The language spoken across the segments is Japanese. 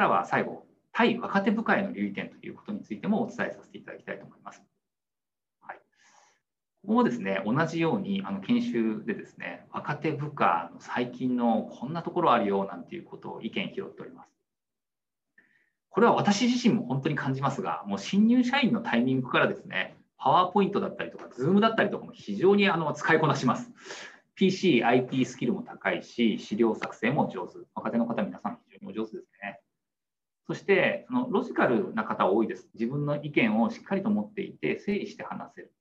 からは最後、対若手部下への留意点ということについてもお伝えさせていただきたいと思います。はい、ここもですね、同じようにあの研修でですね、若手部下の最近のこんなところあるよなんていうことを意見拾っております。これは私自身も本当に感じますが、もう新入社員のタイミングからですね、パワーポイントだったりとか、ズームだったりとかも非常にあの使いこなします。PC、IT スキルも高いし、資料作成も上手。若手の方、皆さん非常にお上手ですね。そして、そのロジカルな方多いです。自分の意見をしっかりと持っていて、整理して話せる。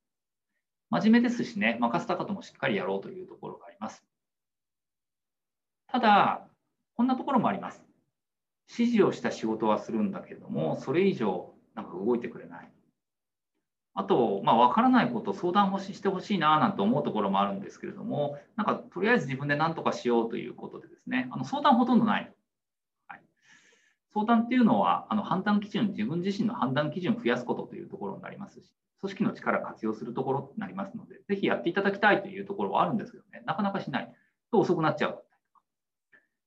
真面目ですしね、任せた方もしっかりやろうというところがあります。ただ、こんなところもあります。指示をした仕事はするんだけれども、それ以上なんか動いてくれない。あと、まあ、分からないこと相談ししてほしいななんて思うところもあるんですけれども、なんかとりあえず自分で何とかしようということでですね、あの相談ほとんどな。い、相談っていうのは、あの判断基準、自分自身の判断基準を増やすことというところになりますし、組織の力を活用するところになりますので、ぜひやっていただきたいというところはあるんですけどね、なかなかしない。と遅くなっちゃう。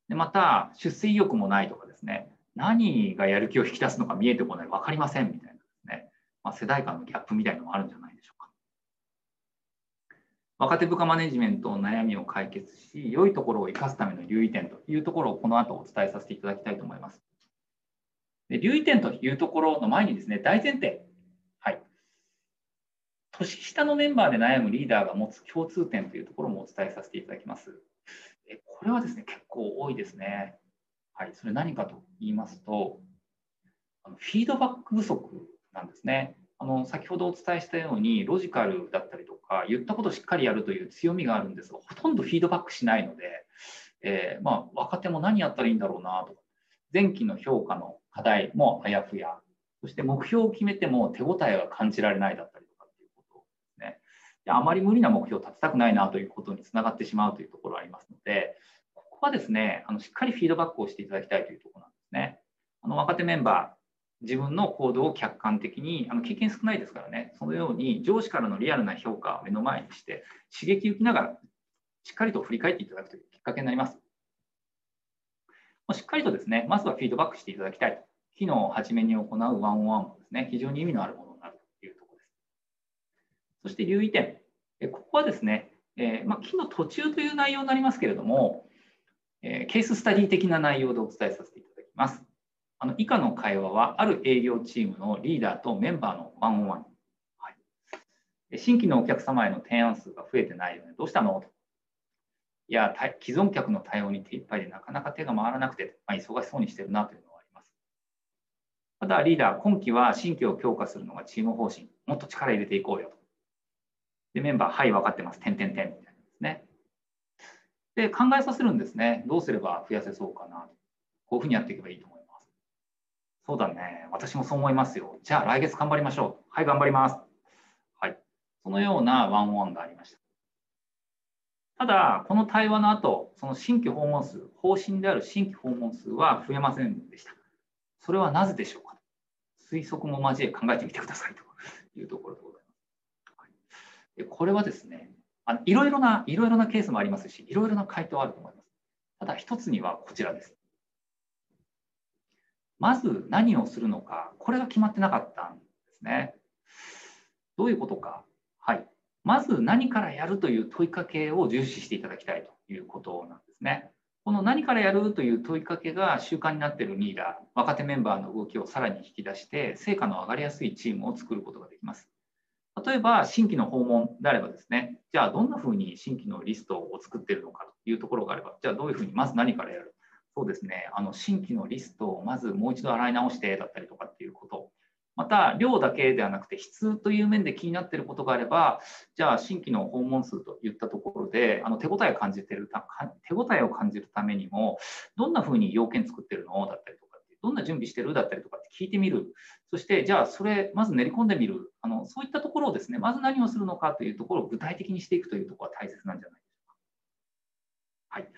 でまた、出世意欲もないとかですね、何がやる気を引き出すのか見えてこない、分かりませんみたいなですね、まあ、世代間のギャップみたいなのもあるんじゃないでしょうか。若手部下マネジメントの悩みを解決し、良いところを生かすための留意点というところをこの後お伝えさせていただきたいと思います。で留意点というところの前にですね、大前提。はい。年下のメンバーで悩むリーダーが持つ共通点というところもお伝えさせていただきます。これはですね、結構多いですね。はい、それ何かと言いますと、あのフィードバック不足なんですね。あの先ほどお伝えしたように、ロジカルだったりとか、言ったことをしっかりやるという強みがあるんですが、ほとんどフィードバックしないので、えー、まあ、若手も何やったらいいんだろうなとか、前期の評価の課題もあやふや、そして目標を決めても手応えが感じられないだったりとかっていうことですね。であまり無理な目標を立てたくないなということにつながってしまうというところがありますので、ここはですね、あのしっかりフィードバックをしていただきたいというところなんですね。あの若手メンバー、自分の行動を客観的に、あの経験少ないですからね、そのように上司からのリアルな評価を目の前にして、刺激を受けながら、しっかりと振り返っていただくというきっかけになります。しっかりとですね、まずはフィードバックしていただきたい。機能を初めに行うワンオンワンもですね、非常に意味のあるものになるというところです。そして留意点。ここはですね、えー、まあ、機の途中という内容になりますけれども、えー、ケーススタディ的な内容でお伝えさせていただきます。あの以下の会話は、ある営業チームのリーダーとメンバーのワンオンワン。はい、新規のお客様への提案数が増えてないよね。どうしたの？と。いや、既存客の対応に手一杯でなかなか手が回らなくて、まあ、忙しそうにしてるなというのがあります。ただ、リーダー、今期は新規を強化するのがチーム方針。もっと力入れていこうよと。で、メンバー、はい、分かってます。点点点みたいなですね。で、考えさせるんですね。どうすれば増やせそうかなと。こういうふうにやっていけばいいと思います。そうだね。私もそう思いますよ。じゃあ来月頑張りましょう。はい、頑張ります。はい。そのようなワンオンがありました。ただ、この対話の後、その新規訪問数、方針である新規訪問数は増えませんでした。それはなぜでしょうか推測も交え考えてみてくださいというところでございます。はい、でこれはですね、あのいろいろな、いろいろなケースもありますし、いろいろな回答あると思います。ただ、一つにはこちらです。まず何をするのか、これが決まってなかったんですね。どういうことか。はい。まず何からやるという問いかけを重視していただきたいということなんですね。この何からやるという問いかけが習慣になっているリーダー、若手メンバーの動きをさらに引き出して、成果の上がりやすいチームを作ることができます。例えば、新規の訪問であればですね、じゃあどんなふうに新規のリストを作っているのかというところがあれば、じゃあどういうふうにまず何からやる？そうですね、あの新規のリストをまずもう一度洗い直してだったりとかっていうこと、また量だけではなくて質という面で気になっていることがあれば、じゃあ新規の訪問数といったところであの手応えを感じてる手応えを感じるためにも、どんなふうに要件作ってるの？だったりとか、どんな準備してる？だったりとかって聞いてみる、そしてじゃあそれまず練り込んでみる、あのそういったところをですね、まず何をするのかというところを具体的にしていくというところが大切なんじゃないでしょうか。はい。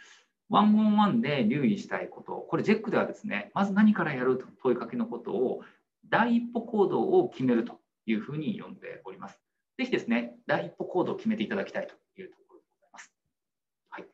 ワンオンワンで留意したいこと、これ、ジェックではですね、まず何からやると問いかけのことを、第一歩行動を決めるというふうに呼んでおります。ぜひですね、第一歩行動を決めていただきたいと